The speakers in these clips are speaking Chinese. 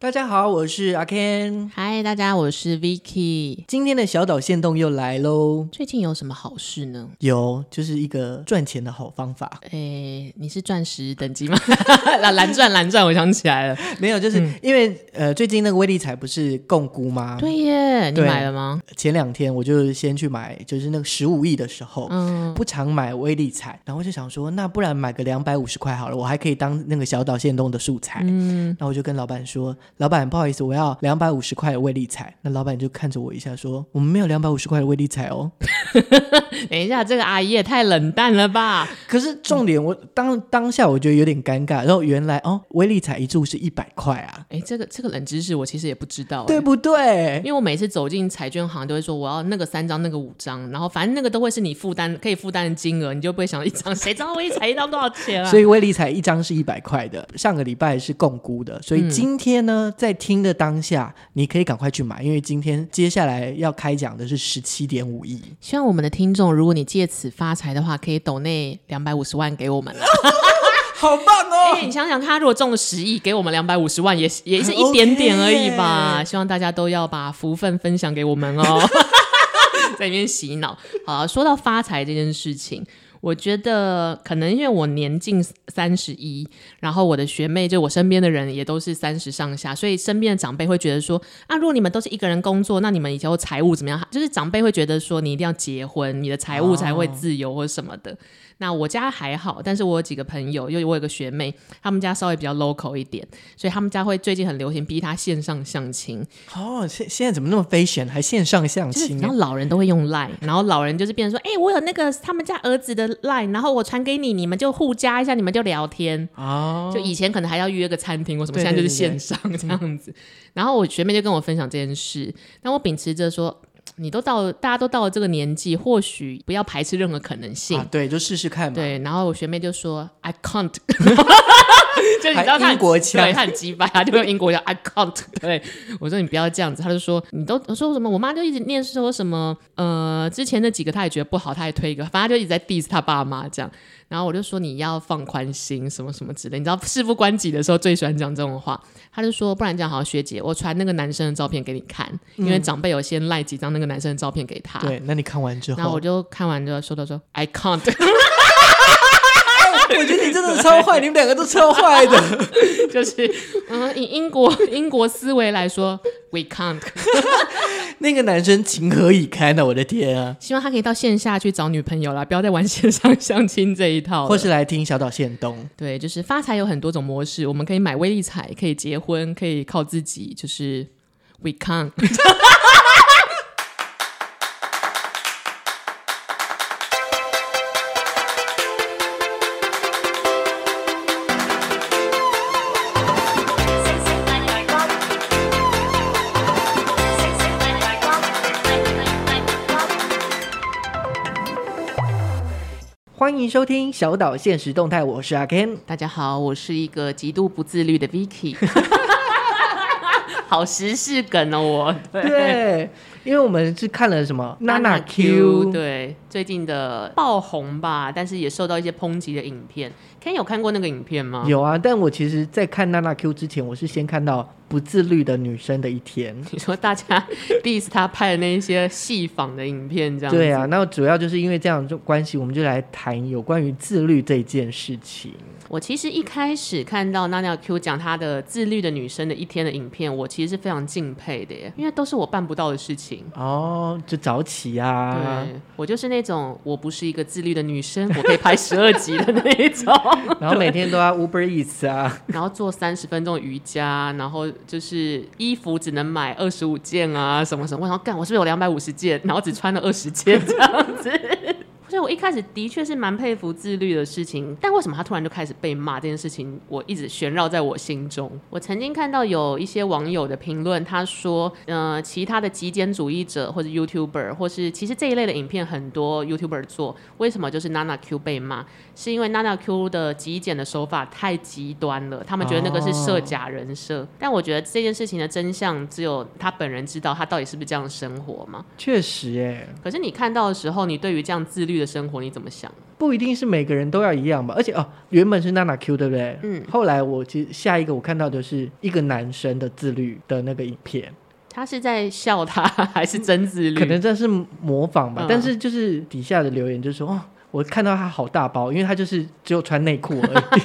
大家好，我是阿 Ken。嗨，大家，我是 Vicky。今天的小岛限动又来喽。最近有什么好事呢？有，就是一个赚钱的好方法。诶，你是钻石等级吗？蓝钻，蓝钻，我想起来了，没有，就是因为、嗯、呃，最近那个威力彩不是摃龟吗？对耶，你买了吗？前两天我就先去买，就是那个十五亿的时候，嗯，不常买威力彩，然后就想说，那不然买个两百五十块好了，我还可以当那个小岛限动的素材。嗯，那我就跟老板说。老板，不好意思，我要两百五十块的威力彩。那老板就看着我一下，说：“我们没有两百五十块的威力彩哦。” 等一下，这个阿姨也太冷淡了吧？可是重点，我当当下我觉得有点尴尬。然后原来哦，威力彩一注是一百块啊！哎，这个这个冷知识我其实也不知道，对不对？因为我每次走进彩券行都会说我要那个三张，那个五张，然后反正那个都会是你负担可以负担的金额，你就不会想一张，谁知道威力彩一张多少钱啊？所以威力彩一张是一百块的。上个礼拜是共估的，所以今天呢？嗯在听的当下，你可以赶快去买，因为今天接下来要开奖的是十七点五亿。希望我们的听众，如果你借此发财的话，可以抖内两百五十万给我们。好棒哦！欸，你想想，他如果中了十亿，给我们两百五十万，也也是一点点而已吧。希望大家都要把福分分享给我们哦，在里面洗脑。好，说到发财这件事情。我觉得可能因为我年近三十一，然后我的学妹就我身边的人也都是三十上下，所以身边的长辈会觉得说啊，如果你们都是一个人工作，那你们以后财务怎么样？就是长辈会觉得说你一定要结婚，你的财务才会自由或者什么的。哦那我家还好，但是我有几个朋友，又我有个学妹，他们家稍微比较 local 一点，所以他们家会最近很流行逼他线上相亲。哦，现现在怎么那么 fashion，还线上相亲？然后老人都会用 line，然后老人就是变成说，哎、欸，我有那个他们家儿子的 line，然后我传给你，你们就互加一下，你们就聊天。哦，就以前可能还要约个餐厅或什么，现在就是线上这样子。然后我学妹就跟我分享这件事，但我秉持着说。你都到了，大家都到了这个年纪，或许不要排斥任何可能性。啊、对，就试试看嘛。对，然后我学妹就说：“I can't。”就你知道他英国腔，对，他很鸡掰，他就用英国叫 “I can't”。对，我说你不要这样子，他就说你都我说什么，我妈就一直念说什么，呃，之前那几个他也觉得不好，他也推一个，反正他就一直在 diss 他爸妈这样。然后我就说你要放宽心，什么什么之类。你知道事不关己的时候最喜欢讲这种话。他就说不然这样好，学姐，我传那个男生的照片给你看，嗯、因为长辈有先赖几张那个男生的照片给他。对，那你看完之后，然后我就看完之后说他说 I can't。我觉得你真的超坏，你们两个都超坏的。就是嗯，以英国英国思维来说，we can't。那个男生情何以堪呢？我的天啊！希望他可以到线下去找女朋友啦，不要再玩线上相亲这一套。或是来听小岛宪东。对，就是发财有很多种模式，我们可以买威力彩，可以结婚，可以靠自己，就是 we can't。欢迎收听小岛现实动态，我是阿 Ken。大家好，我是一个极度不自律的 Vicky。好时事梗哦，我对，对，因为我们是看了什么 Nana Q，对，最近的爆红吧，但是也受到一些抨击的影片。Ken 有看过那个影片吗？有啊，但我其实，在看 Nana Q 之前，我是先看到。不自律的女生的一天，你说大家 diss 她拍的那一些戏仿的影片，这样对啊？那主要就是因为这样就关系，我们就来谈有关于自律这件事情。我其实一开始看到 Nana Q 讲她的自律的女生的一天的影片，我其实是非常敬佩的耶，因为都是我办不到的事情哦，就早起啊。对，我就是那种我不是一个自律的女生，我可以拍十二集的那一种，然后每天都要 Uber Eats 啊，然后做三十分钟瑜伽，然后。就是衣服只能买二十五件啊，什么什么，然后干，我是不是有两百五十件，然后只穿了二十件这样子？所以我一开始的确是蛮佩服自律的事情，但为什么他突然就开始被骂这件事情，我一直悬绕在我心中。我曾经看到有一些网友的评论，他说，呃，其他的极简主义者或者 YouTuber，或是其实这一类的影片很多 YouTuber 做，为什么就是 Nana Q 被骂？是因为 Nana Q 的极简的手法太极端了，他们觉得那个是设假人设。Oh. 但我觉得这件事情的真相只有他本人知道，他到底是不是这样生活嘛？确实耶。可是你看到的时候，你对于这样自律的生活你怎么想？不一定是每个人都要一样吧。而且哦，原本是娜娜 Q 对不对？嗯。后来我其实下一个我看到的是一个男生的自律的那个影片。他是在笑他，还是真自律？可能这是模仿吧。嗯、但是就是底下的留言就说：“哦，我看到他好大包，因为他就是只有穿内裤而已。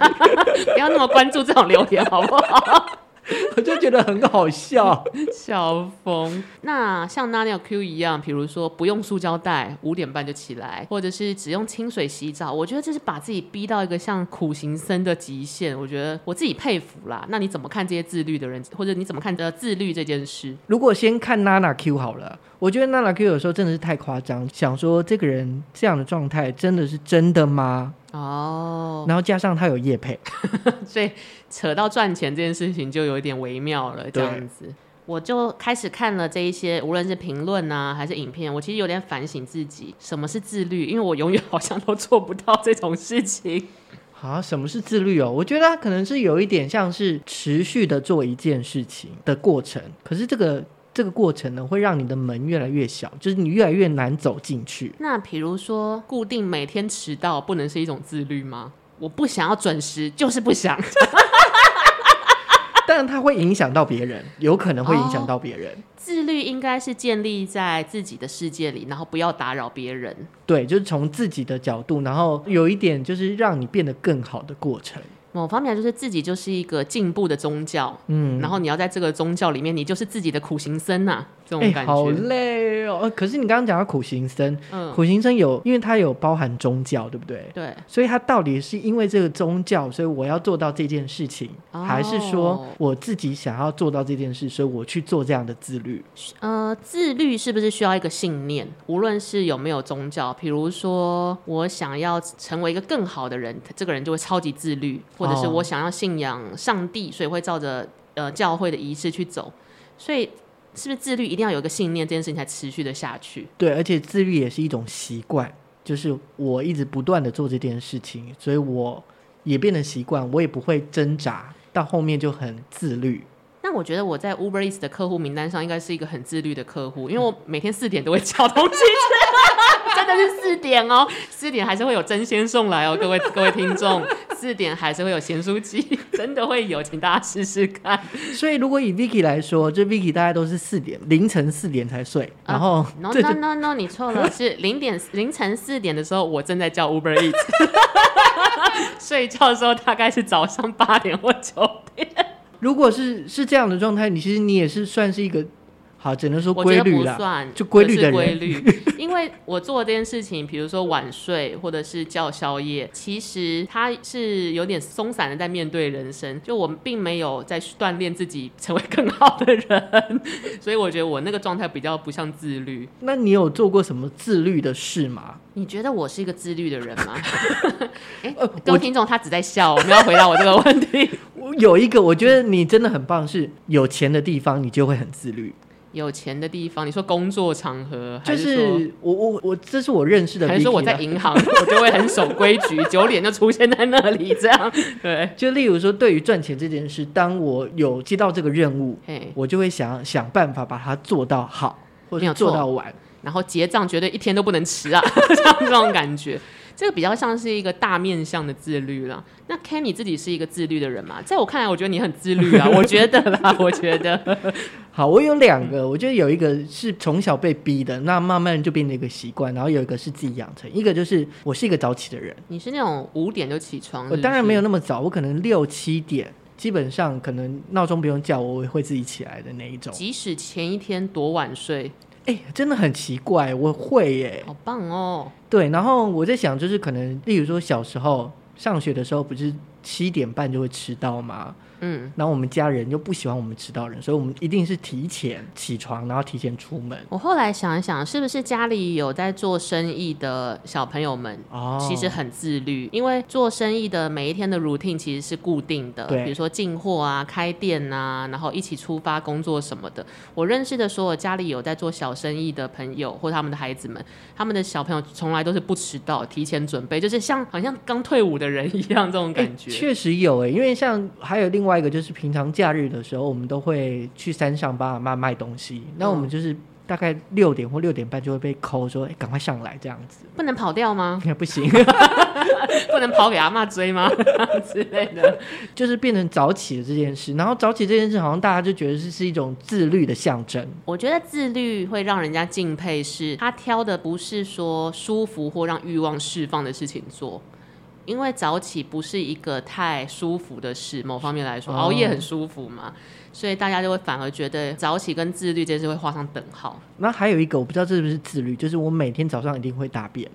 ”不要那么关注这种留言，好不好？我就觉得很好笑，小疯。那像 Nana Q 一样，比如说不用塑胶袋，五点半就起来，或者是只用清水洗澡，我觉得这是把自己逼到一个像苦行僧的极限。我觉得我自己佩服啦。那你怎么看这些自律的人，或者你怎么看这自律这件事？如果先看 Nana Q 好了，我觉得 Nana Q 有时候真的是太夸张，想说这个人这样的状态真的是真的吗？哦，然后加上他有业配，所以扯到赚钱这件事情就有一点微妙了。这样子，我就开始看了这一些，无论是评论啊还是影片，我其实有点反省自己，什么是自律？因为我永远好像都做不到这种事情。啊，什么是自律哦？我觉得它可能是有一点像是持续的做一件事情的过程，可是这个。这个过程呢，会让你的门越来越小，就是你越来越难走进去。那比如说，固定每天迟到，不能是一种自律吗？我不想要准时，就是不想。但它会影响到别人，有可能会影响到别人。哦，自律应该是建立在自己的世界里，然后不要打扰别人。对，就是从自己的角度，然后有一点就是让你变得更好的过程。某方面就是自己就是一个进步的宗教，嗯，然后你要在这个宗教里面，你就是自己的苦行僧呐、啊，这种感觉、欸、好累哦。可是你刚刚讲到苦行僧，嗯，苦行僧有，因为它有包含宗教，对不对？对，所以它到底是因为这个宗教，所以我要做到这件事情，哦、还是说我自己想要做到这件事，所以我去做这样的自律？呃，自律是不是需要一个信念？无论是有没有宗教，比如说我想要成为一个更好的人，这个人就会超级自律。或者是我想要信仰上帝，所以会照着呃教会的仪式去走。所以是不是自律一定要有一个信念，这件事情才持续的下去？对，而且自律也是一种习惯，就是我一直不断的做这件事情，所以我也变得习惯，我也不会挣扎，到后面就很自律。那我觉得我在 Uber Eats 的客户名单上应该是一个很自律的客户，因为我每天四点都会叫东西吃，真的是四点哦，四点还是会有真鲜送来哦，各位各位听众，四点还是会有咸酥鸡，真的会有，请大家试试看。所以如果以 Vicky 来说，就 Vicky 大概都是四点凌晨四点才睡，然后、uh, no no no no，你错了，是零点凌晨四点的时候，我正在叫 Uber Eats，睡觉的时候大概是早上八点或九点。如果是是这样的状态，你其实你也是算是一个好，只能说规律了，算就规律的人。规律，因为我做这件事情，比如说晚睡或者是叫宵夜，其实它是有点松散的在面对人生。就我们并没有在锻炼自己成为更好的人，所以我觉得我那个状态比较不像自律。那你有做过什么自律的事吗？你觉得我是一个自律的人吗？哎、欸，各位听众，他只在笑，我们要回答我这个问题。有一个，我觉得你真的很棒，是有钱的地方，你就会很自律。有钱的地方，你说工作场合，就是，还是说我我我，这是我认识的。还是说我在银行，我就会很守规矩，九点就出现在那里，这样。对，就例如说，对于赚钱这件事，当我有接到这个任务，我就会想想办法把它做到好，或者做到完，然后结账绝对一天都不能迟啊，像这种感觉。这个比较像是一个大面向的自律了。那 Ken 你自己是一个自律的人嘛？在我看来，我觉得你很自律啊。我觉得啦，我觉得。好，我有两个，我觉得有一个是从小被逼的，那慢慢就变成一个习惯。然后有一个是自己养成，一个就是我是一个早起的人。你是那种五点就起床是是？我当然没有那么早，我可能六七点，基本上可能闹钟不用叫我，我也会自己起来的那一种。即使前一天多晚睡。哎、欸，真的很奇怪，我会耶，好棒哦。对，然后我在想，就是可能，例如说小时候上学的时候，不是七点半就会迟到吗？嗯，然后我们家人又不喜欢我们迟到人，所以我们一定是提前起床，然后提前出门。我后来想一想，是不是家里有在做生意的小朋友们，哦，其实很自律，因为做生意的每一天的 routine 其实是固定的，对，比如说进货啊、开店啊，然后一起出发工作什么的。我认识的所有家里有在做小生意的朋友或他们的孩子们，他们的小朋友从来都是不迟到，提前准备，就是像好像刚退伍的人一样这种感觉。确实有哎，因为像还有另外。另外一个就是平常假日的时候，我们都会去山上帮阿妈卖东西。那我们就是大概六点或六点半就会被 call 说，哎，赶快上来这样子。不能跑掉吗？也 不行，不能跑给阿妈追吗？之类的，就是变成早起的这件事。然后早起这件事，好像大家就觉得是是一种自律的象征。我觉得自律会让人家敬佩，是他挑的不是说舒服或让欲望释放的事情做。因为早起不是一个太舒服的事，某方面来说，熬夜很舒服嘛，哦、所以大家就会反而觉得早起跟自律这件事会画上等号。那还有一个我不知道这是不是自律，就是我每天早上一定会大便。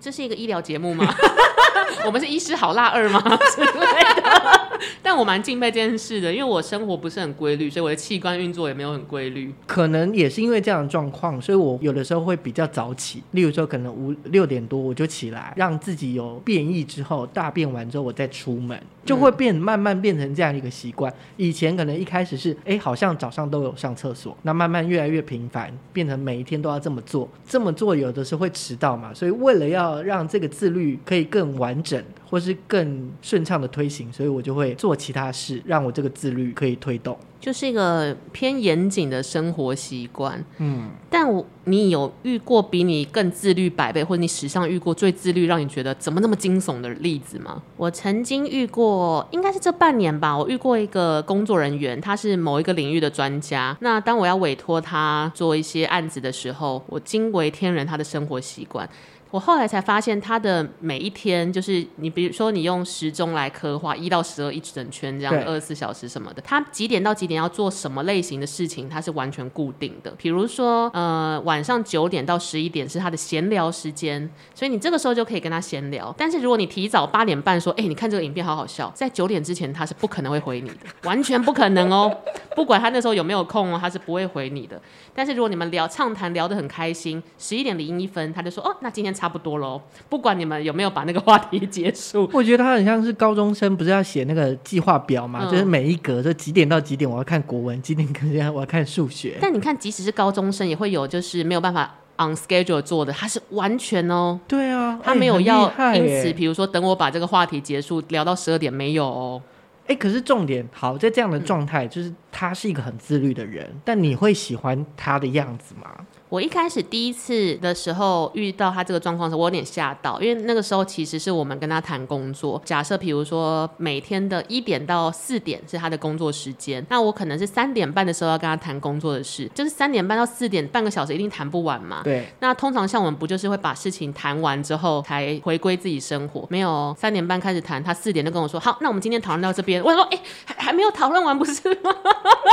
这是一个医疗节目吗？我们是医师好辣二吗？之类的。但我蛮敬佩这件事的，因为我生活不是很规律，所以我的器官运作也没有很规律。可能也是因为这样的状况，所以我有的时候会比较早起。例如说，可能五六点多我就起来，让自己有便意之后，大便完之后我再出门，就会变慢慢变成这样一个习惯。以前可能一开始是哎，好像早上都有上厕所，那慢慢越来越频繁，变成每一天都要这么做。这么做有的时候会迟到嘛，所以为了要让这个自律可以更完整。或是更顺畅的推行，所以我就会做其他事，让我这个自律可以推动，就是一个偏严谨的生活习惯。嗯，但我你有遇过比你更自律百倍，或者你史上遇过最自律，让你觉得怎么那么惊悚的例子吗？我曾经遇过，应该是这半年吧，我遇过一个工作人员，他是某一个领域的专家。那当我要委托他做一些案子的时候，我惊为天人，他的生活习惯。我后来才发现，他的每一天就是你，比如说你用时钟来刻画一到十二一整圈这样，二十四小时什么的，他几点到几点要做什么类型的事情，他是完全固定的。比如说，呃，晚上九点到十一点是他的闲聊时间，所以你这个时候就可以跟他闲聊。但是如果你提早八点半说，哎，你看这个影片好好笑，在九点之前他是不可能会回你的，完全不可能哦。不管他那时候有没有空哦，他是不会回你的。但是如果你们聊畅谈聊得很开心，十一点零一分他就说，哦，那今天差不多喽，不管你们有没有把那个话题结束。我觉得他很像是高中生，不是要写那个计划表嘛？嗯、就是每一格，就几点到几点我要看国文，几点跟这样我要看数学。但你看，即使是高中生，也会有就是没有办法 on schedule 做的，他是完全哦。对啊，他没有要因此，比如说等我把这个话题结束，聊到十二点没有哦。哎，可是重点好在这样的状态，就是他是一个很自律的人，嗯、但你会喜欢他的样子吗？我一开始第一次的时候遇到他这个状况的时候，我有点吓到，因为那个时候其实是我们跟他谈工作。假设比如说每天的一点到四点是他的工作时间，那我可能是三点半的时候要跟他谈工作的事，就是三点半到四点半个小时一定谈不完嘛。对。那通常像我们不就是会把事情谈完之后才回归自己生活？没有，三点半开始谈，他四点就跟我说：“好，那我们今天讨论到这边。”我说：“哎，还还没有讨论完不是吗？”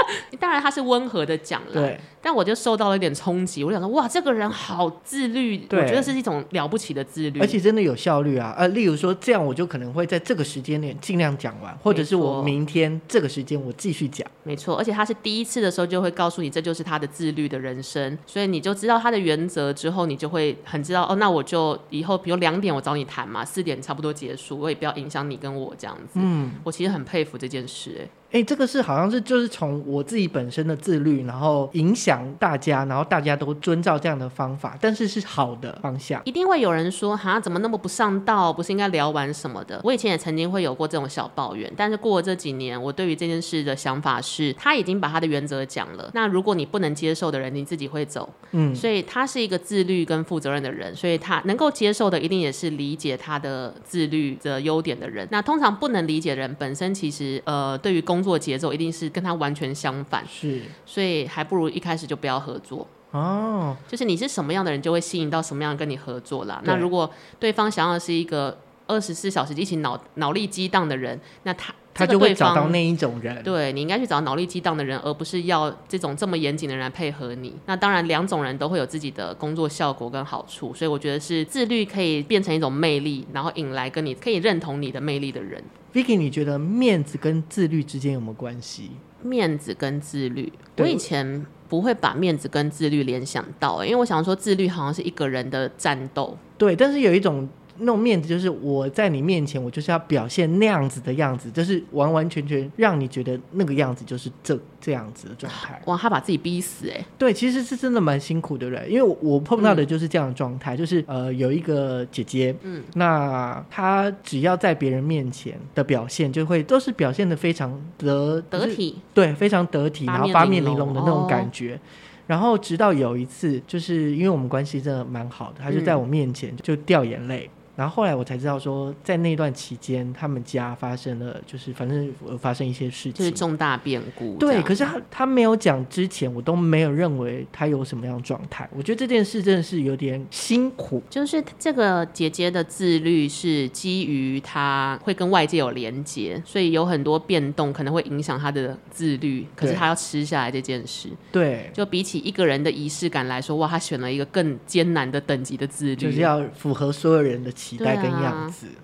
当然他是温和的讲了。对。但我就受到了一点冲击，我想说，哇，这个人好自律，我觉得是一种了不起的自律，而且真的有效率啊。呃，例如说，这样我就可能会在这个时间点尽量讲完，或者是我明天这个时间我继续讲。没错，而且他是第一次的时候就会告诉你，这就是他的自律的人生，所以你就知道他的原则之后，你就会很知道，哦，那我就以后比如两点我找你谈嘛，四点差不多结束，我也不要影响你跟我这样子。嗯，我其实很佩服这件事，欸，哎。哎，这个是好像是就是从我自己本身的自律，然后影响大家，然后大家都遵照这样的方法，但是是好的方向。一定会有人说，哈，怎么那么不上道？不是应该聊完什么的？我以前也曾经会有过这种小抱怨，但是过了这几年，我对于这件事的想法是，他已经把他的原则讲了。那如果你不能接受的人，你自己会走。嗯，所以他是一个自律跟负责任的人，所以他能够接受的，一定也是理解他的自律的优点的人。那通常不能理解的人，本身其实呃，对于工作节奏一定是。跟他完全相反，是，所以还不如一开始就不要合作哦。就是你是什么样的人，就会吸引到什么样跟你合作啦。那如果对方想要的是一个二十四小时一起脑脑力激荡的人，那他他就会找到那一种人。对，你应该去找脑力激荡的人，而不是要这种这么严谨的人来配合你。那当然，两种人都会有自己的工作效果跟好处，所以我觉得是自律可以变成一种魅力，然后引来跟你可以认同你的魅力的人。Vicky，你觉得面子跟自律之间有没有关系？面子跟自律，我以前不会把面子跟自律联想到，因为我想说自律好像是一个人的战斗。对，但是有一种。那种面子就是我在你面前，我就是要表现那样子的样子，就是完完全全让你觉得那个样子就是这这样子的状态。哇，他把自己逼死哎、欸！对，其实是真的蛮辛苦的人，因为我，我碰到的就是这样的状态，嗯、就是呃有一个姐姐，嗯，那她只要在别人面前的表现，就会都是表现的非常得得体，对，非常得体，然后八面玲珑的那种感觉。哦然后直到有一次，就是因为我们关系真的蛮好的，他就在我面前就掉眼泪。嗯然后后来我才知道说，在那段期间，他们家发生了，就是反正发生一些事情，就是重大变故。对，可是他他没有讲之前，我都没有认为他有什么样的状态。我觉得这件事真的是有点辛苦。就是这个姐姐的自律是基于她会跟外界有连接，所以有很多变动可能会影响她的自律。可是她要吃下来这件事，对，就比起一个人的仪式感来说，哇，她选了一个更艰难的等级的自律，就是要符合所有人的。期待跟样子，啊，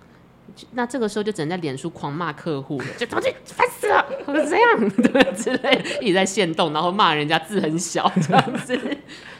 那这个时候就只能在脸书狂骂客户，就怎么去烦死了，或者这样 对之类，一直在限动，然后骂人家字很小这样子。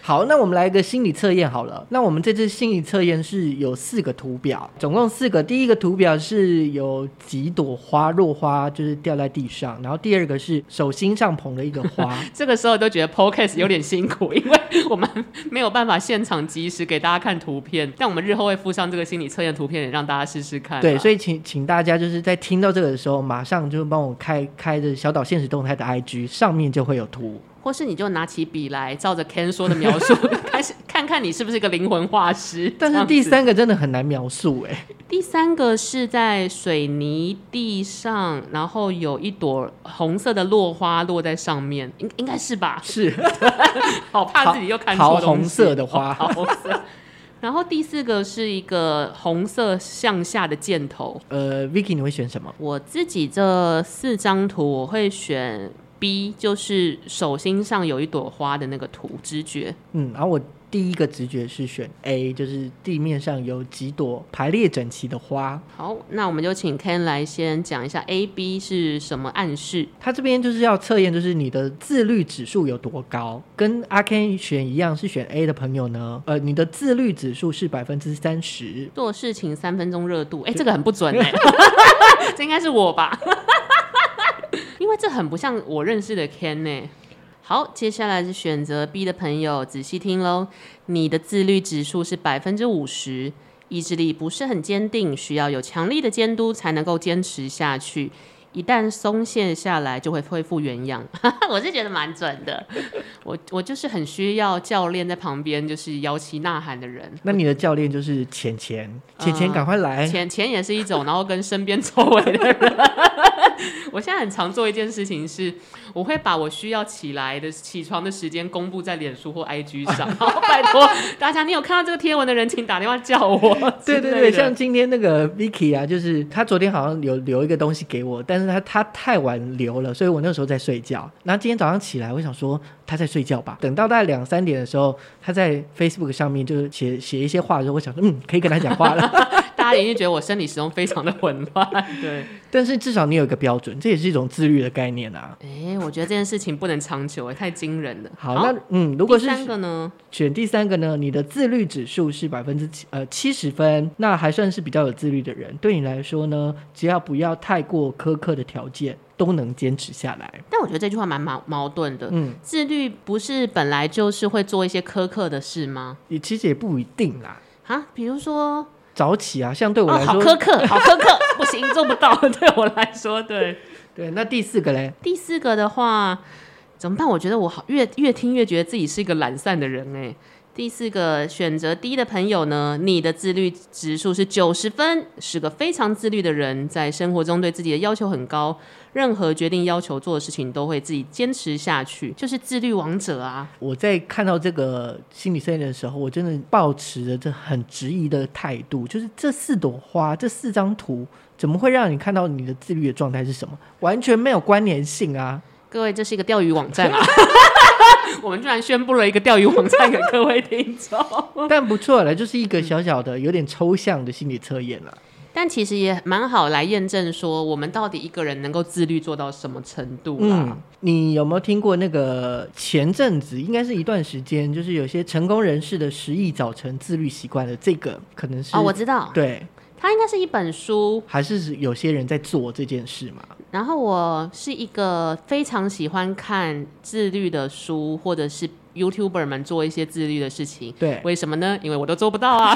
好，那我们来一个心理测验好了。那我们这次心理测验是有四个图表，总共四个。第一个图表是有几朵花落花，就是掉在地上。然后第二个是手心上捧了一个花。这个时候都觉得 Podcast 有点辛苦，因为 我们没有办法现场及时给大家看图片，但我们日后会附上这个心理测验图片，让大家试试看。对，所以请请大家就是在听到这个的时候，马上就帮我开开着小岛现实动态的 IG，上面就会有图。或是你就拿起笔来，照着 Ken 说的描述，开始看看你是不是一个灵魂画师。但是第三个真的很难描述哎。第三个是在水泥地上，然后有一朵红色的落花落在上面，应应该是吧？是，好怕自己又看错桃红色的花，桃红色。然后第四个是一个红色向下的箭头。呃，Vicky 你会选什么？我自己这四张图我会选。B 就是手心上有一朵花的那个图，直觉。嗯，然后我第一个直觉是选 A，就是地面上有几朵排列整齐的花。好，那我们就请 Ken 来先讲一下 A、B 是什么暗示。他这边就是要测验，就是你的自律指数有多高。跟阿 Ken 选一样是选 A 的朋友呢，呃，你的自律指数是百分之三十。做事情三分钟热度，哎，这个很不准哎，这应该是我吧。因为这很不像我认识的 Ken 呢。好，接下来是选择 B 的朋友，仔细听喽。你的自律指数是百分之五十，意志力不是很坚定，需要有强力的监督才能够坚持下去。一旦松懈下来，就会恢复原样。我是觉得蛮准的。我我就是很需要教练在旁边，就是摇旗呐喊的人。那你的教练就是钱钱，钱钱赶快来。钱钱也是一种，然后跟身边周围的人。我现在很常做一件事情是，我会把我需要起来的起床的时间公布在脸书或 IG 上，然后拜托 大家，你有看到这个贴文的人，请打电话叫我。对对对，像今天那个 Vicky 啊，就是他昨天好像有留一个东西给我，但是他他太晚留了，所以我那时候在睡觉。然后今天早上起来，我想说他在睡觉吧。等到大概两三点的时候，他在 Facebook 上面就是写写一些话的时候，我想说嗯，可以跟他讲话了。大家已经觉得我生理时钟非常的混乱，对。但是至少你有一个标准，这也是一种自律的概念啊。哎、欸，我觉得这件事情不能长久，太惊人了。好，好那嗯，如果是第三个呢？选第三个呢？你的自律指数是百分之七呃七十分，那还算是比较有自律的人。对你来说呢，只要不要太过苛刻的条件，都能坚持下来。但我觉得这句话蛮矛矛盾的。嗯，自律不是本来就是会做一些苛刻的事吗？也其实也不一定啦。啊，比如说。早起啊，像对我来说，哦、好苛刻，好苛刻，不行，做不到。对我来说，对对。那第四个嘞？第四个的话怎么办？我觉得我好越越听越觉得自己是一个懒散的人哎。第四个选择 D 的朋友呢，你的自律指数是九十分，是个非常自律的人，在生活中对自己的要求很高，任何决定要求做的事情都会自己坚持下去，就是自律王者啊！我在看到这个心理测验的时候，我真的抱持着这很质疑的态度，就是这四朵花，这四张图，怎么会让你看到你的自律的状态是什么？完全没有关联性啊！各位，这是一个钓鱼网站啊！我们居然宣布了一个钓鱼网站给各位听众，但不错了，就是一个小小的、有点抽象的心理测验了。但其实也蛮好来验证说，我们到底一个人能够自律做到什么程度啦？嗯，你有没有听过那个前阵子应该是一段时间，就是有些成功人士的十亿早晨自律习惯的这个，可能是哦，我知道，对。它应该是一本书，还是有些人在做这件事嘛？然后我是一个非常喜欢看自律的书，或者是 YouTuber 们做一些自律的事情。对，为什么呢？因为我都做不到啊。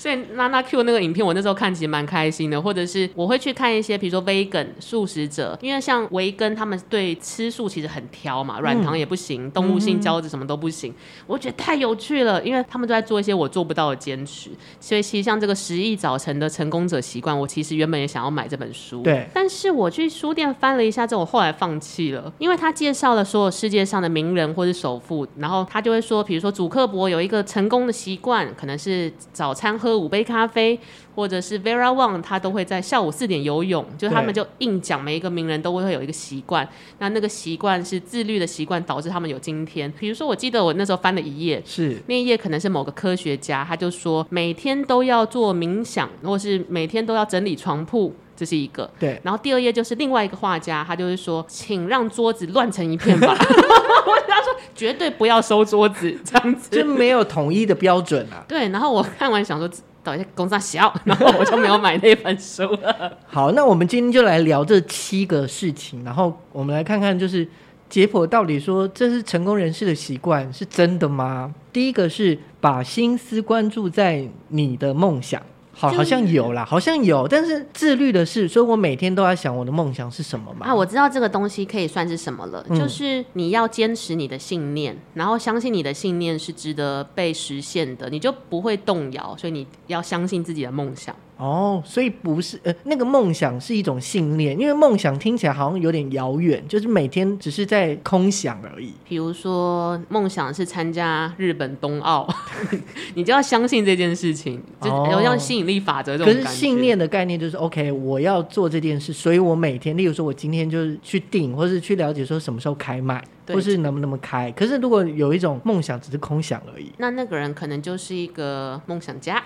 所以娜娜 Q 那个影片，我那时候看其实蛮开心的，或者是我会去看一些，比如说 vegan 素食者，因为像维根他们对吃素其实很挑嘛，软糖也不行，嗯、动物性胶质什么都不行，我觉得太有趣了，因为他们都在做一些我做不到的坚持。所以其实像这个十亿早晨的成功者习惯，我其实原本也想要买这本书，对，但是我去书店翻了一下之后，我后来放弃了，因为他介绍了所有世界上的名人或是首富，然后他就会说，比如说祖克伯有一个成功的习惯，可能是早餐喝五杯咖啡，或者是 Vera Wang，他都会在下午四点游泳，就他们就硬讲每一个名人都会会有一个习惯，那那个习惯是自律的习惯，导致他们有今天。比如说，我记得我那时候翻了一页，是那一页可能是某个科学家，他就说每天都要做冥想，或是每天都要整理床铺。这是一个对，然后第二页就是另外一个画家，他就是说，请让桌子乱成一片吧。我跟他说绝对不要收桌子，这样子就没有统一的标准啊。对，然后我看完想说，到底公司小，然后我就没有买那本书了。好，那我们今天就来聊这七个事情，然后我们来看看，就是解剖到底说这是成功人士的习惯是真的吗？第一个是把心思关注在你的梦想。好，好像有啦，好像有，但是自律的是，所以我每天都在想我的梦想是什么嘛。啊，我知道这个东西可以算是什么了，嗯、就是你要坚持你的信念，然后相信你的信念是值得被实现的，你就不会动摇，所以你要相信自己的梦想。哦，所以不是呃，那个梦想是一种信念，因为梦想听起来好像有点遥远，就是每天只是在空想而已。比如说，梦想是参加日本冬奥，你就要相信这件事情，就有像吸引力法则这种。可是信念的概念就是 OK，我要做这件事，所以我每天，例如说，我今天就是去定，或是去了解说什么时候开卖，或是能不能开。可是如果有一种梦想只是空想而已，那那个人可能就是一个梦想家。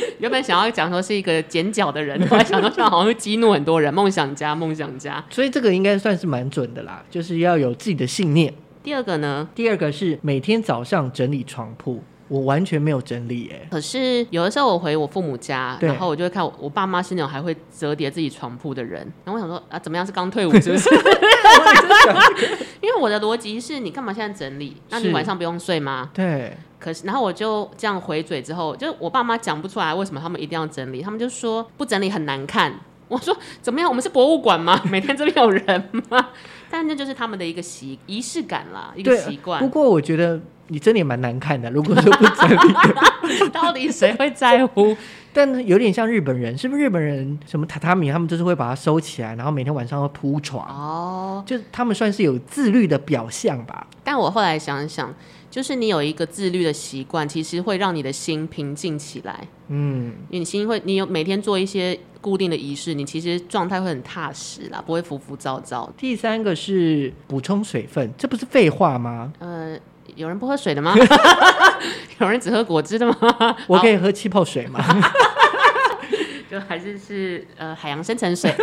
原本想要讲说是一个剪脚的人，后来想说这样好像会激怒很多人。梦想家，梦想家，所以这个应该算是蛮准的啦，就是要有自己的信念。第二个呢？第二个是每天早上整理床铺，我完全没有整理耶。可是有的时候我回我父母家，然后我就会看我，我爸妈是那种还会折叠自己床铺的人。然后我想说啊，怎么样是刚退伍 是不是？因为我的逻辑是你干嘛现在整理？那你晚上不用睡吗？对。可是，然后我就这样回嘴之后，就我爸妈讲不出来为什么他们一定要整理，他们就说不整理很难看。我说怎么样？我们是博物馆吗？每天这边有人吗？但那就是他们的一个习仪式感啦，一个习惯。不过我觉得你真的也蛮难看的，如果说不整理，到底谁会在乎？但有点像日本人，是不是日本人什么榻榻米，他们就是会把它收起来，然后每天晚上要铺床。哦，就他们算是有自律的表象吧。但我后来想想。就是你有一个自律的习惯，其实会让你的心平静起来。嗯，你心会，你有每天做一些固定的仪式，你其实状态会很踏实啦，不会浮浮躁躁。第三个是补充水分，这不是废话吗？呃，有人不喝水的吗？有人只喝果汁的吗？我可以喝气泡水吗？就还是是呃海洋深层水，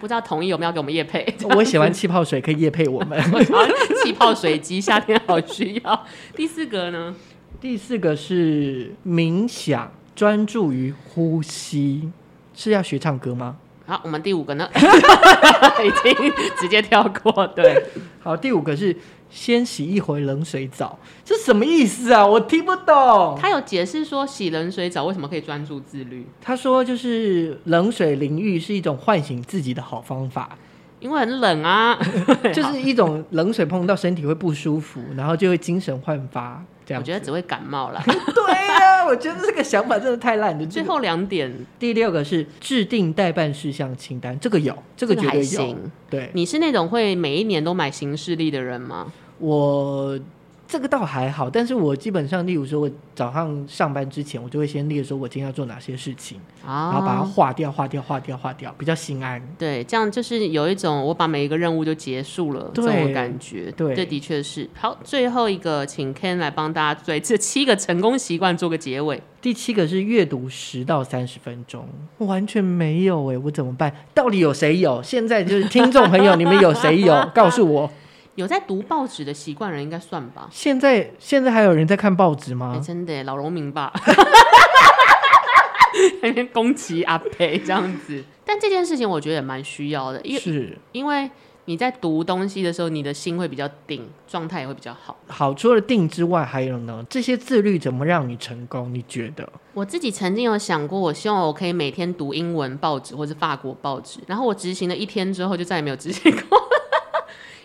不知道统一有没有给我们业配？我喜欢气泡水，可以业配我们。气泡水机夏天好需要。第四个呢？第四个是冥想，专注于呼吸，是要学唱歌吗？好，我们第五个呢？已经直接跳过。对，好，第五个是。先洗一回冷水澡，这什么意思啊？我听不懂。他有解释说，洗冷水澡为什么可以专注自律？他说，就是冷水淋浴是一种唤醒自己的好方法，因为很冷啊，就是一种冷水碰到身体会不舒服，然后就会精神焕发。这样，我觉得只会感冒啦。对呀、啊，我觉得这个想法真的太烂了。最后两点，第六个是制定待办事项清单，这个有，这个绝对有。还行。对，你是那种会每一年都买行事历的人吗？我。这个倒还好，但是我基本上，例如说，我早上上班之前，我就会先列说，我今天要做哪些事情，哦、然后把它划掉、划掉、划掉、划掉，比较心安。对，这样就是有一种我把每一个任务就结束了这种感觉。对，这的确是。好，最后一个，请 Ken 来帮大家对这七个成功习惯做个结尾。第七个是阅读十到三十分钟，完全没有哎，我怎么办？到底有谁有？现在就是听众朋友，你们有谁有？告诉我。有在读报纸的习惯人应该算吧。现在现在还有人在看报纸吗？欸、真的，老农民吧。那宫崎阿培这样子，但这件事情我觉得也蛮需要的，因为是因为你在读东西的时候，你的心会比较定，状态也会比较好。好，除了定之外，还有呢？这些自律怎么让你成功？你觉得？我自己曾经有想过，我希望我可以每天读英文报纸或是法国报纸，然后我执行了一天之后，就再也没有执行过。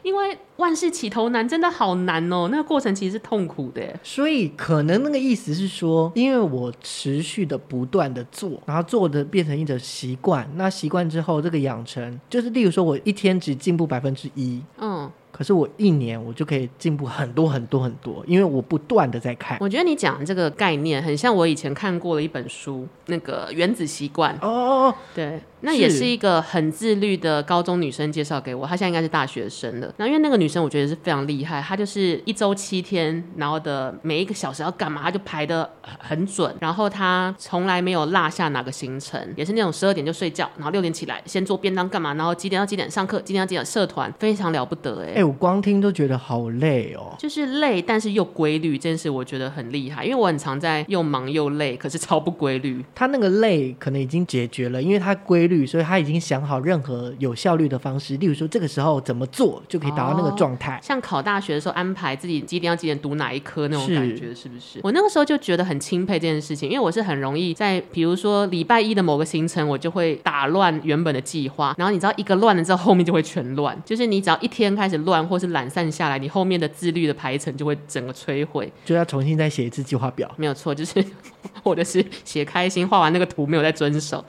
因为万事起头难，真的好难哦。那个过程其实是痛苦的，所以可能那个意思是说，因为我持续的不断的做，然后做的变成一种习惯。那习惯之后，这个养成就是，例如说我一天只进步百分之一，嗯。可是我一年我就可以进步很多很多很多，因为我不断的在看。我觉得你讲的这个概念很像我以前看过的一本书，那个《原子习惯》。哦，对，那也是一个很自律的高中女生介绍给我，她现在应该是大学生了。那因为那个女生我觉得是非常厉害，她就是一周七天，然后的每一个小时要干嘛，她就排的很准，然后她从来没有落下哪个行程，也是那种十二点就睡觉，然后六点起来先做便当干嘛，然后几点到几点上课，几点到几点社团，非常了不得哎。哎我光听都觉得好累哦，就是累，但是又规律，这件事我觉得很厉害。因为我很常在又忙又累，可是超不规律。她那个累可能已经解决了，因为她规律，所以他已经想好任何有效率的方式。例如说，这个时候怎么做就可以达到那个状态。哦，像考大学的时候，安排自己几点要几点读哪一科那种感觉，是不是？我那个时候就觉得很钦佩这件事情，因为我是很容易在，比如说礼拜一的某个行程，我就会打乱原本的计划。然后你知道，一个乱了之后，后面就会全乱。就是你只要一天开始乱，或是懒散下来，你后面的自律的排程就会整个摧毁，就要重新再写一次计划表。没有错，就是 或者是写开心，画完那个图没有再遵守。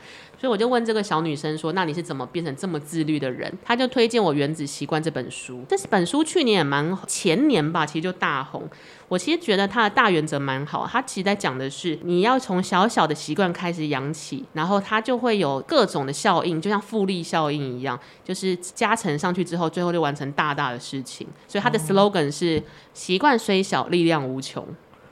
所以我就问这个小女生说：“那你是怎么变成这么自律的人？”她就推荐我《原子习惯》这本书。这本书去年也蛮前年吧，其实就大红。我其实觉得它的大原则蛮好。它其实在讲的是你要从小小的习惯开始养起，然后它就会有各种的效应，就像复利效应一样，就是加成上去之后，最后就完成大大的事情。所以它的 slogan 是“习惯虽小，力量无穷”。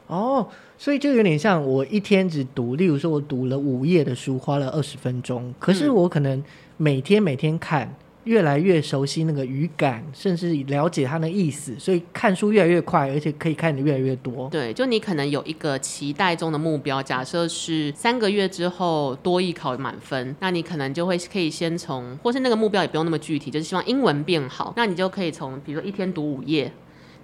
哦。所以就有点像我一天只读，例如说我读了五页的书，花了二十分钟。可是我可能每天每天看，越来越熟悉那个语感，甚至了解它的意思，所以看书越来越快，而且可以看的越来越多。对，就你可能有一个期待中的目标，假设是三个月之后多益考满分，那你可能就会可以先从，或是那个目标也不用那么具体，就是希望英文变好，那你就可以从，比如说一天读五页。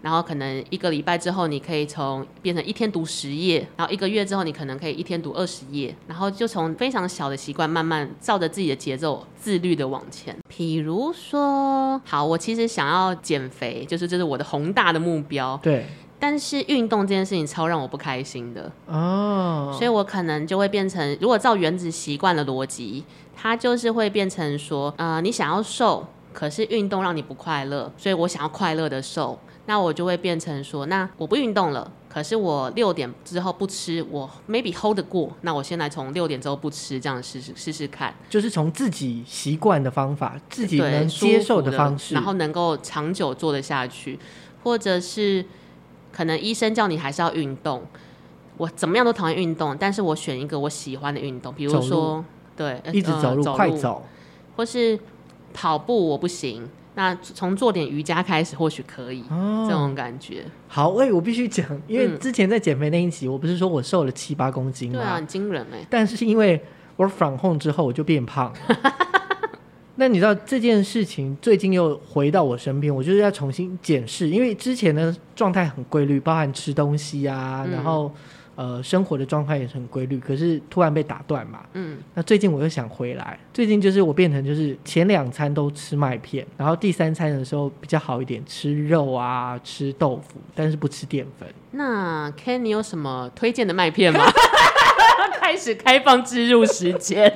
然后可能一个礼拜之后，你可以从变成一天读十页，然后一个月之后，你可能可以一天读二十页，然后就从非常小的习惯慢慢照着自己的节奏自律的往前。比如说，好，我其实想要减肥，就是这是我的宏大的目标。对。但是运动这件事情超让我不开心的哦，所以我可能就会变成，如果照原子习惯的逻辑，它就是会变成说，呃，你想要瘦，可是运动让你不快乐，所以我想要快乐的瘦。那我就会变成说，那我不运动了，可是我六点之后不吃，我 maybe hold 得过。那我先来从六点之后不吃，这样试试试试看，就是从自己习惯的方法，自己能接受的方式，然后能够长久做得下去，或者是可能医生叫你还是要运动，我怎么样都讨厌运动，但是我选一个我喜欢的运动，比如说对，一直走路，呃、快走，或是跑步，我不行。那从做点瑜伽开始，或许可以、哦、这种感觉。好，喂，我必须讲，因为之前在减肥那一集，嗯、我不是说我瘦了七八公斤吗？对啊，很惊人哎。但是因为 work from home 之后，我就变胖了。那你知道这件事情最近又回到我身边，我就是要重新检视，因为之前的状态很规律，包含吃东西啊，嗯、然后。呃，生活的状态也是很规律，可是突然被打断嘛。嗯，那最近我又想回来，最近就是我变成就是前两餐都吃麦片，然后第三餐的时候比较好一点，吃肉啊，吃豆腐，但是不吃淀粉。那 Ken，你有什么推荐的麦片吗？开始开放置入时间。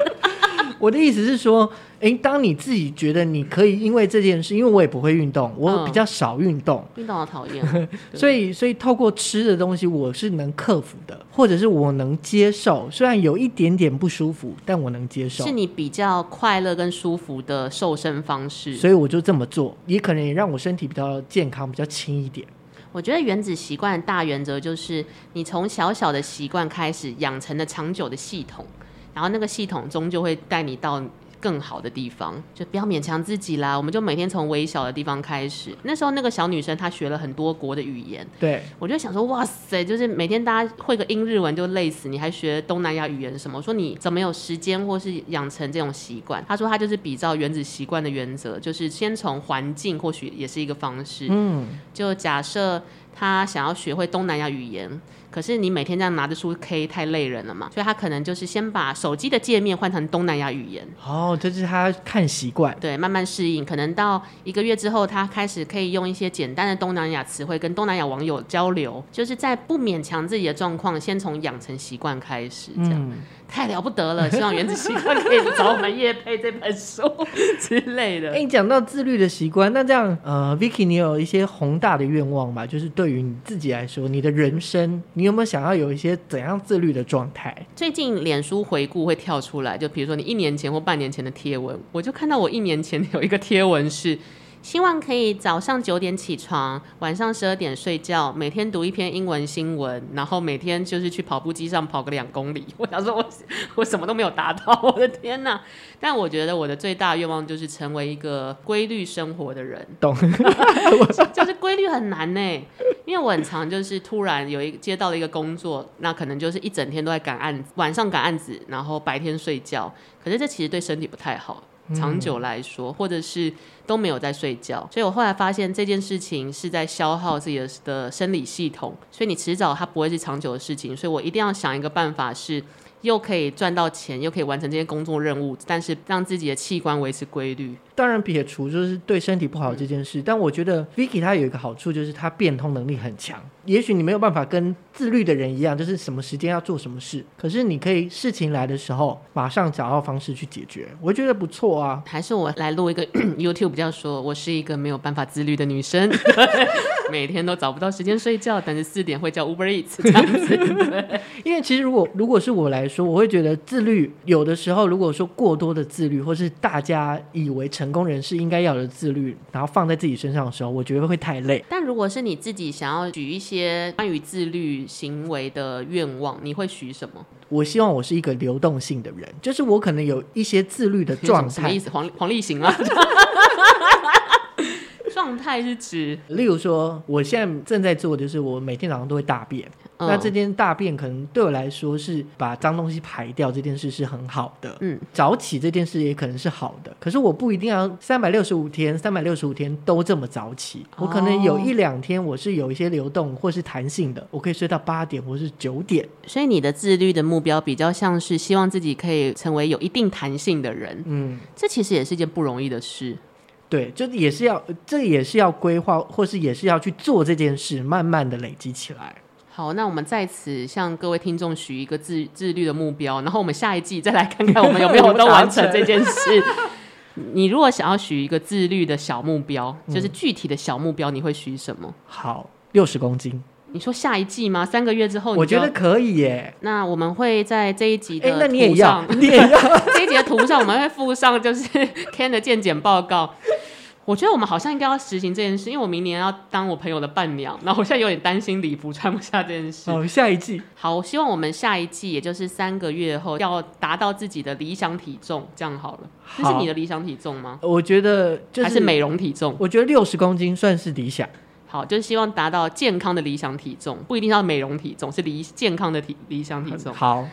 我的意思是说，哎、欸，当你自己觉得你可以，因为这件事，因为我也不会运动，我比较少运动，运、嗯、动好讨厌，所以所以透过吃的东西，我是能克服的，或者是我能接受，虽然有一点点不舒服，但我能接受，是你比较快乐跟舒服的瘦身方式，所以我就这么做，也可能也让我身体比较健康，比较轻一点。我觉得原子习惯的大原则就是，你从小小的习惯开始养成了长久的系统。然后那个系统终究会带你到更好的地方，就不要勉强自己啦。我们就每天从微小的地方开始。那时候那个小女生她学了很多国的语言，对，我就想说，哇塞，就是每天大家会个英日文就累死，你还学东南亚语言什么？我说你怎么有时间或是养成这种习惯？她说她就是比照原子习惯的原则，就是先从环境或许也是一个方式。嗯，就假设她想要学会东南亚语言。可是你每天这样拿着书 K 太累人了嘛，所以他可能就是先把手机的界面换成东南亚语言。哦，这是他看习惯。对，慢慢适应。可能到一个月之后，他开始可以用一些简单的东南亚词汇跟东南亚网友交流，就是在不勉强自己的状况，先从养成习惯开始，这样。嗯太了不得了！希望原子习惯可以找我们叶配这本书 之类的。哎、欸，你讲到自律的习惯，那这样呃，Vicky，你有一些宏大的愿望吗？就是对于你自己来说，你的人生，你有没有想要有一些怎样自律的状态？最近脸书回顾会跳出来，就比如说你一年前或半年前的贴文，我就看到我一年前有一个贴文是。希望可以早上九点起床，晚上十二点睡觉，每天读一篇英文新闻，然后每天就是去跑步机上跑个两公里。我想说我，我我什么都没有达到，我的天哪！但我觉得我的最大愿望就是成为一个规律生活的人。懂，就是规律很难呢，因为我很常就是突然有一接到了一个工作，那可能就是一整天都在赶案子，晚上赶案子，然后白天睡觉。可是这其实对身体不太好。长久来说，或者是都没有在睡觉，所以我后来发现这件事情是在消耗自己的的生理系统，所以你迟早它不会是长久的事情，所以我一定要想一个办法是。又可以赚到钱，又可以完成这些工作任务，但是让自己的器官维持规律。当然撇除就是对身体不好这件事，嗯、但我觉得 Vicky 他有一个好处，就是他变通能力很强。也许你没有办法跟自律的人一样，就是什么时间要做什么事，可是你可以事情来的时候马上找到方式去解决。我觉得不错啊。还是我来录一个 YouTube，比较说我是一个没有办法自律的女生，每天都找不到时间睡觉，但是四点会叫 Uber Eats 这样子。因为其实如果如果是我来说，我会觉得自律有的时候，如果说过多的自律，或是大家以为成功人士应该要有的自律，然后放在自己身上的时候，我觉得会太累。但如果是你自己想要许一些关于自律行为的愿望，你会许什么？我希望我是一个流动性的人，就是我可能有一些自律的状态。什么意思？黄黄立行吗？状态是指，例如说，我现在正在做的就是，我每天早上都会大便。嗯、那这件大便可能对我来说是把脏东西排掉，这件事是很好的。嗯，早起这件事也可能是好的。可是我不一定要三百六十五天，三百六十五天都这么早起。我可能有一两天我是有一些流动或是弹性的，我可以睡到八点或是九点。所以你的自律的目标比较像是希望自己可以成为有一定弹性的人。嗯，这其实也是一件不容易的事。对，就也是要，这也是要规划，或是也是要去做这件事，慢慢的累积起来。好，那我们在此向各位听众许一个自自律的目标，然后我们下一季再来看看我们有没有 都完成这件事。你如果想要许一个自律的小目标，就是具体的小目标，你会许什么？嗯、好，六十公斤。你说下一季吗？三个月之后？我觉得可以耶。那我们会在这一集的图上，那你也要，你也要 这一集的图上，我们会附上就是 Ken 的健检报告。我觉得我们好像应该要实行这件事，因为我明年要当我朋友的伴娘，然后我现在有点担心礼服穿不下这件事。哦，下一季。好，我希望我们下一季，也就是三个月后，要达到自己的理想体重，这样好了。这是你的理想体重吗？我觉得就是还是美容体重。我觉得六十公斤算是理想。好，就是希望达到健康的理想体重，不一定要美容体重，是理健康的体理想体重。好。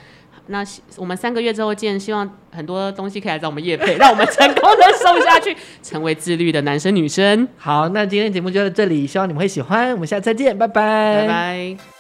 那我们三个月之后见，希望很多东西可以来找我们叶配，让我们成功的瘦下去，成为自律的男生女生。好，那今天节目就到这里，希望你们会喜欢，我们下次再见，拜拜，拜拜。